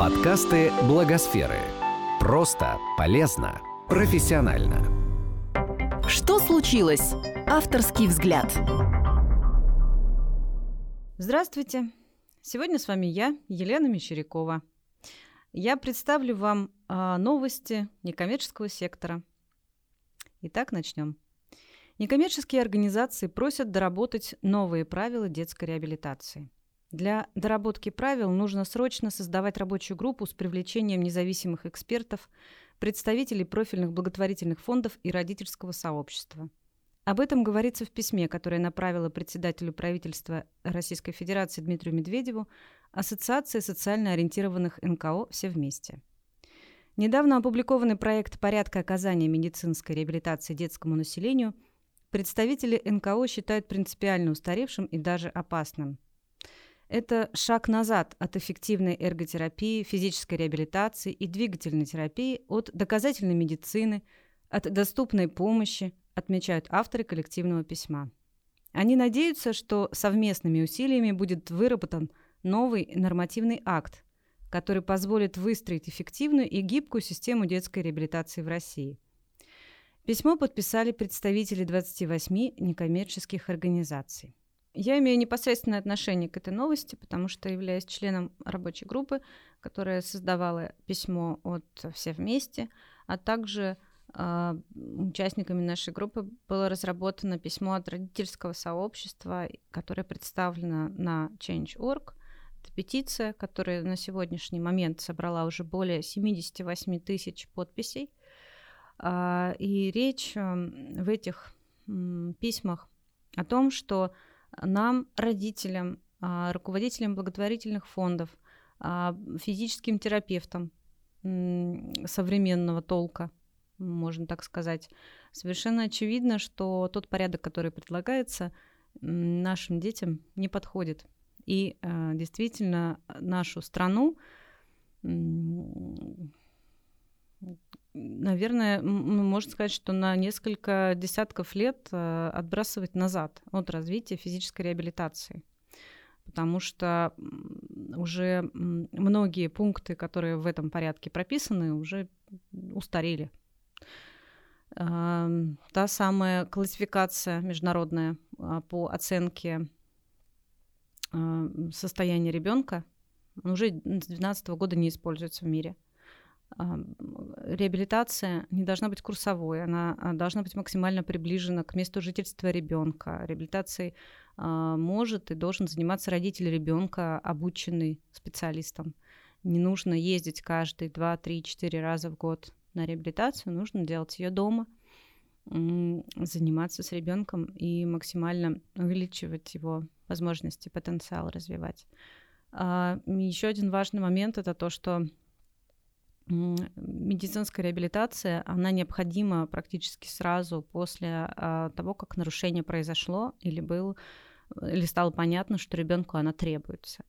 Подкасты Благосферы. Просто, полезно, профессионально. Что случилось? Авторский взгляд. Здравствуйте. Сегодня с вами я, Елена Мещерякова. Я представлю вам а, новости некоммерческого сектора. Итак, начнем. Некоммерческие организации просят доработать новые правила детской реабилитации. Для доработки правил нужно срочно создавать рабочую группу с привлечением независимых экспертов, представителей профильных благотворительных фондов и родительского сообщества. Об этом говорится в письме, которое направила председателю правительства Российской Федерации Дмитрию Медведеву Ассоциация социально ориентированных НКО «Все вместе». Недавно опубликованный проект порядка оказания медицинской реабилитации детскому населению – представители НКО считают принципиально устаревшим и даже опасным. Это шаг назад от эффективной эрготерапии, физической реабилитации и двигательной терапии, от доказательной медицины, от доступной помощи, отмечают авторы коллективного письма. Они надеются, что совместными усилиями будет выработан новый нормативный акт, который позволит выстроить эффективную и гибкую систему детской реабилитации в России – Письмо подписали представители 28 некоммерческих организаций. Я имею непосредственное отношение к этой новости, потому что являюсь членом рабочей группы, которая создавала письмо от «Все вместе», а также э, участниками нашей группы было разработано письмо от родительского сообщества, которое представлено на Change.org. Это петиция, которая на сегодняшний момент собрала уже более 78 тысяч подписей – а, и речь эм, в этих письмах о том, что нам, родителям, а, руководителям благотворительных фондов, а, физическим терапевтам современного толка, можно так сказать, совершенно очевидно, что тот порядок, который предлагается, нашим детям не подходит. И действительно нашу страну наверное, можно сказать, что на несколько десятков лет э, отбрасывать назад от развития физической реабилитации. Потому что уже многие пункты, которые в этом порядке прописаны, уже устарели. Та самая классификация международная а, по оценке а, состояния ребенка уже с 2012 года не используется в мире – реабилитация не должна быть курсовой, она а, должна быть максимально приближена к месту жительства ребенка. Реабилитацией а, может и должен заниматься родитель ребенка, обученный специалистом. Не нужно ездить каждые 2, 3, 4 раза в год на реабилитацию, нужно делать ее дома, заниматься с ребенком и максимально увеличивать его возможности, потенциал развивать. А, Еще один важный момент это то, что медицинская реабилитация, она необходима практически сразу после а, того, как нарушение произошло или был или стало понятно, что ребенку она требуется.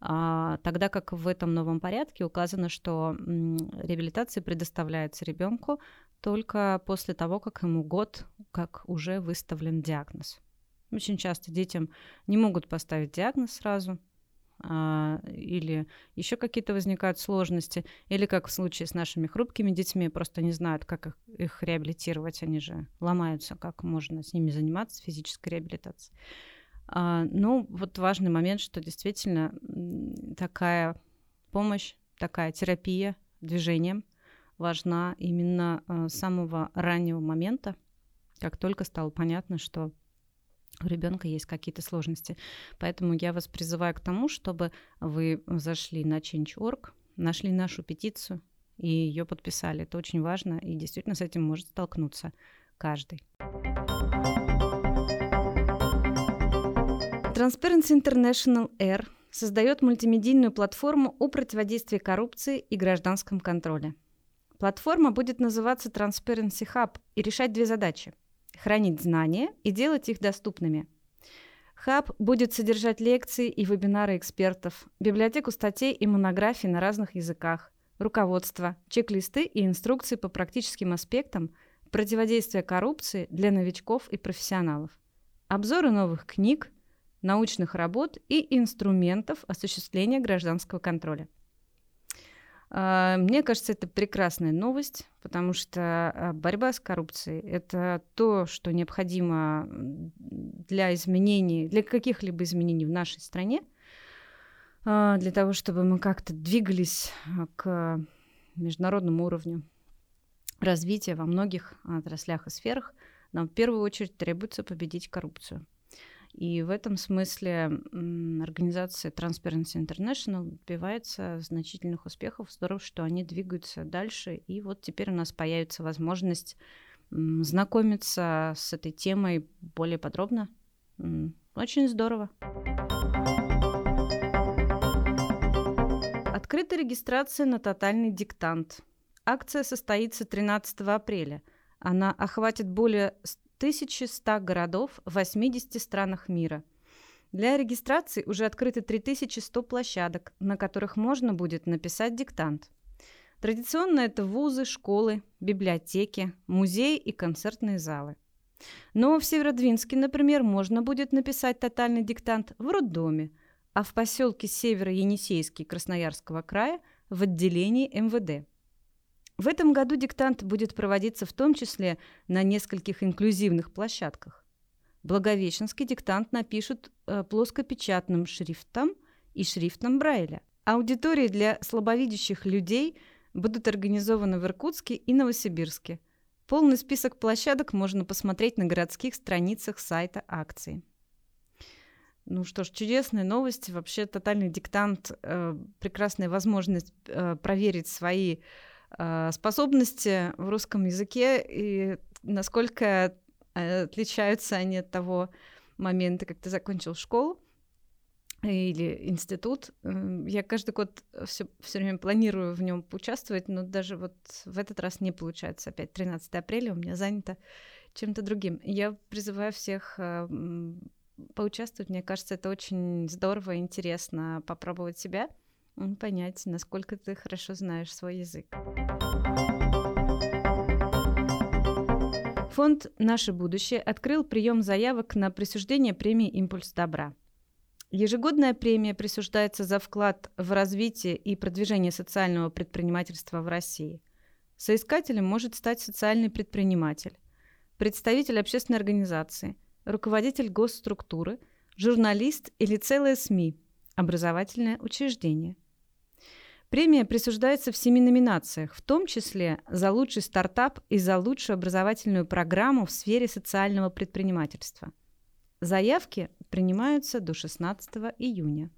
А, тогда как в этом новом порядке указано, что реабилитация предоставляется ребенку только после того, как ему год, как уже выставлен диагноз. Очень часто детям не могут поставить диагноз сразу, а, или еще какие-то возникают сложности, или как в случае с нашими хрупкими детьми, просто не знают, как их, их реабилитировать, они же ломаются, как можно с ними заниматься физической реабилитацией. А, ну, вот важный момент, что действительно такая помощь, такая терапия движением важна именно а, с самого раннего момента, как только стало понятно, что у ребенка есть какие-то сложности. Поэтому я вас призываю к тому, чтобы вы зашли на Change.org, нашли нашу петицию и ее подписали. Это очень важно, и действительно с этим может столкнуться каждый. Transparency International R создает мультимедийную платформу о противодействии коррупции и гражданском контроле. Платформа будет называться Transparency Hub и решать две задачи – хранить знания и делать их доступными. Хаб будет содержать лекции и вебинары экспертов, библиотеку статей и монографий на разных языках, руководство, чек-листы и инструкции по практическим аспектам противодействия коррупции для новичков и профессионалов, обзоры новых книг, научных работ и инструментов осуществления гражданского контроля. А, мне кажется, это прекрасная новость, потому что а, борьба с коррупцией – это то, что необходимо для изменений, для каких-либо изменений в нашей стране, а, для того, чтобы мы как-то двигались к международному уровню развития во многих отраслях и сферах. Нам в первую очередь требуется победить коррупцию – и в этом смысле организация Transparency International добивается значительных успехов. Здорово, что они двигаются дальше. И вот теперь у нас появится возможность знакомиться с этой темой более подробно. Очень здорово. Открыта регистрация на тотальный диктант. Акция состоится 13 апреля. Она охватит более 1100 городов в 80 странах мира. Для регистрации уже открыты 3100 площадок, на которых можно будет написать диктант. Традиционно это вузы, школы, библиотеки, музеи и концертные залы. Но в Северодвинске, например, можно будет написать тотальный диктант в роддоме, а в поселке Северо-Енисейский Красноярского края в отделении МВД. В этом году диктант будет проводиться в том числе на нескольких инклюзивных площадках. Благовещенский диктант напишут э, плоскопечатным шрифтом и шрифтом Брайля. Аудитории для слабовидящих людей будут организованы в Иркутске и Новосибирске. Полный список площадок можно посмотреть на городских страницах сайта акции. Ну что ж, чудесная новость. Вообще тотальный диктант э, прекрасная возможность э, проверить свои способности в русском языке и насколько э, отличаются они от того момента, как ты закончил школу или институт. Я каждый год все, все время планирую в нем поучаствовать, но даже вот в этот раз не получается. Опять 13 апреля у меня занято чем-то другим. Я призываю всех а, поучаствовать. Мне кажется, это очень здорово и интересно попробовать себя — понять, насколько ты хорошо знаешь свой язык. Фонд «Наше будущее» открыл прием заявок на присуждение премии «Импульс добра». Ежегодная премия присуждается за вклад в развитие и продвижение социального предпринимательства в России. Соискателем может стать социальный предприниматель, представитель общественной организации, руководитель госструктуры, журналист или целое СМИ, образовательное учреждение – Премия присуждается в семи номинациях, в том числе за лучший стартап и за лучшую образовательную программу в сфере социального предпринимательства. Заявки принимаются до 16 июня.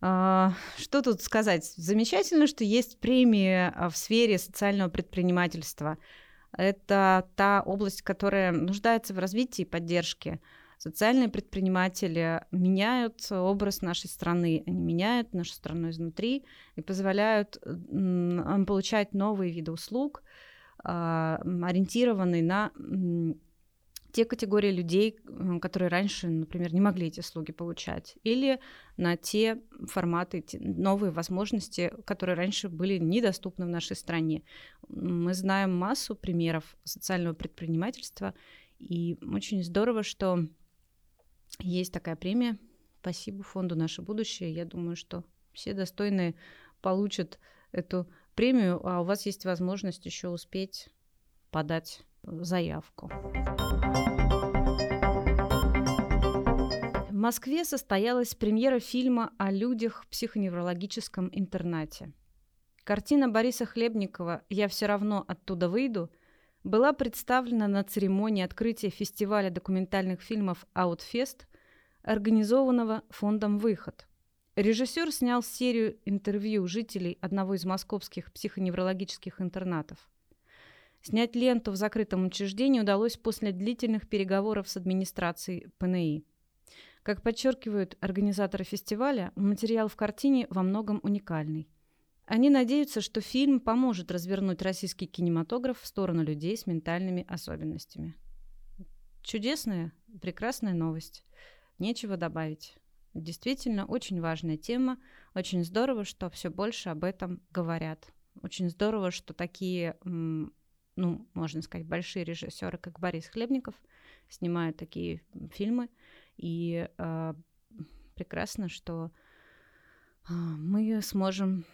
А, что тут сказать? Замечательно, что есть премии а, в сфере социального предпринимательства. Это та область, которая нуждается в развитии и поддержке. Социальные предприниматели меняют образ нашей страны, они меняют нашу страну изнутри и позволяют получать новые виды услуг, а, ориентированные на те категории людей, которые раньше, например, не могли эти услуги получать, или на те форматы, те новые возможности, которые раньше были недоступны в нашей стране. Мы знаем массу примеров социального предпринимательства, и очень здорово, что есть такая премия. Спасибо фонду «Наше будущее». Я думаю, что все достойные получат эту премию, а у вас есть возможность еще успеть подать заявку. В Москве состоялась премьера фильма о людях в психоневрологическом интернате. Картина Бориса Хлебникова «Я все равно оттуда выйду» была представлена на церемонии открытия фестиваля документальных фильмов «Аутфест», организованного фондом «Выход». Режиссер снял серию интервью жителей одного из московских психоневрологических интернатов. Снять ленту в закрытом учреждении удалось после длительных переговоров с администрацией ПНИ. Как подчеркивают организаторы фестиваля, материал в картине во многом уникальный. Они надеются, что фильм поможет развернуть российский кинематограф в сторону людей с ментальными особенностями. Чудесная, прекрасная новость. Нечего добавить. Действительно, очень важная тема. Очень здорово, что все больше об этом говорят. Очень здорово, что такие, ну, можно сказать, большие режиссеры, как Борис Хлебников, снимают такие фильмы. И э, прекрасно, что а, мы сможем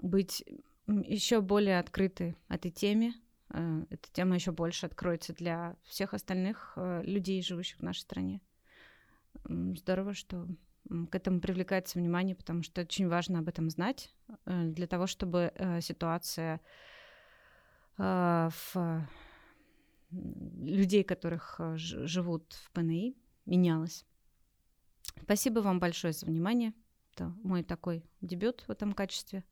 быть еще более открыты этой теме. Э, эта тема еще больше откроется для всех остальных э, людей, живущих в нашей стране. Здорово, что к этому привлекается внимание, потому что очень важно об этом знать, э, для того, чтобы ситуация в людей, которых живут в ПНИ, менялась. Спасибо вам большое за внимание. Это мой такой дебют в этом качестве.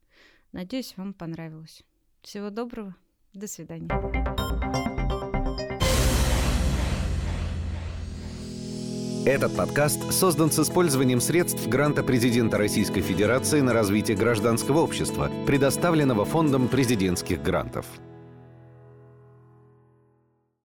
Надеюсь, вам понравилось. Всего доброго. До свидания. Этот подкаст создан с использованием средств гранта президента Российской Федерации на развитие гражданского общества, предоставленного Фондом президентских грантов.